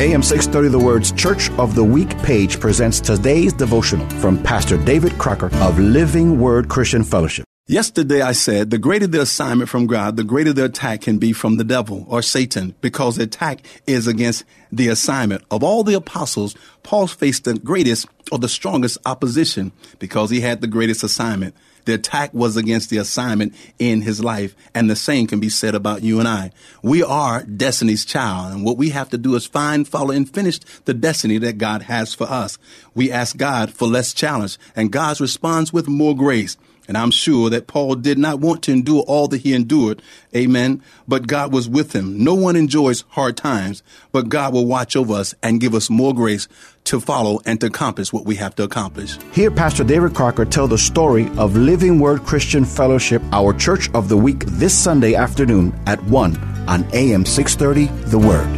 AM 630 The Word's Church of the Week page presents today's devotional from Pastor David Crocker of Living Word Christian Fellowship. Yesterday I said the greater the assignment from God, the greater the attack can be from the devil or Satan because the attack is against the assignment. Of all the apostles, Paul faced the greatest or the strongest opposition because he had the greatest assignment. The attack was against the assignment in his life, and the same can be said about you and I. We are destiny's child, and what we have to do is find, follow, and finish the destiny that God has for us. We ask God for less challenge, and God responds with more grace. And I'm sure that Paul did not want to endure all that he endured. Amen. But God was with him. No one enjoys hard times, but God will watch over us and give us more grace to follow and to accomplish what we have to accomplish. Hear Pastor David Crocker tell the story of Living Word Christian Fellowship, our church of the week, this Sunday afternoon at 1 on AM 630 The Word.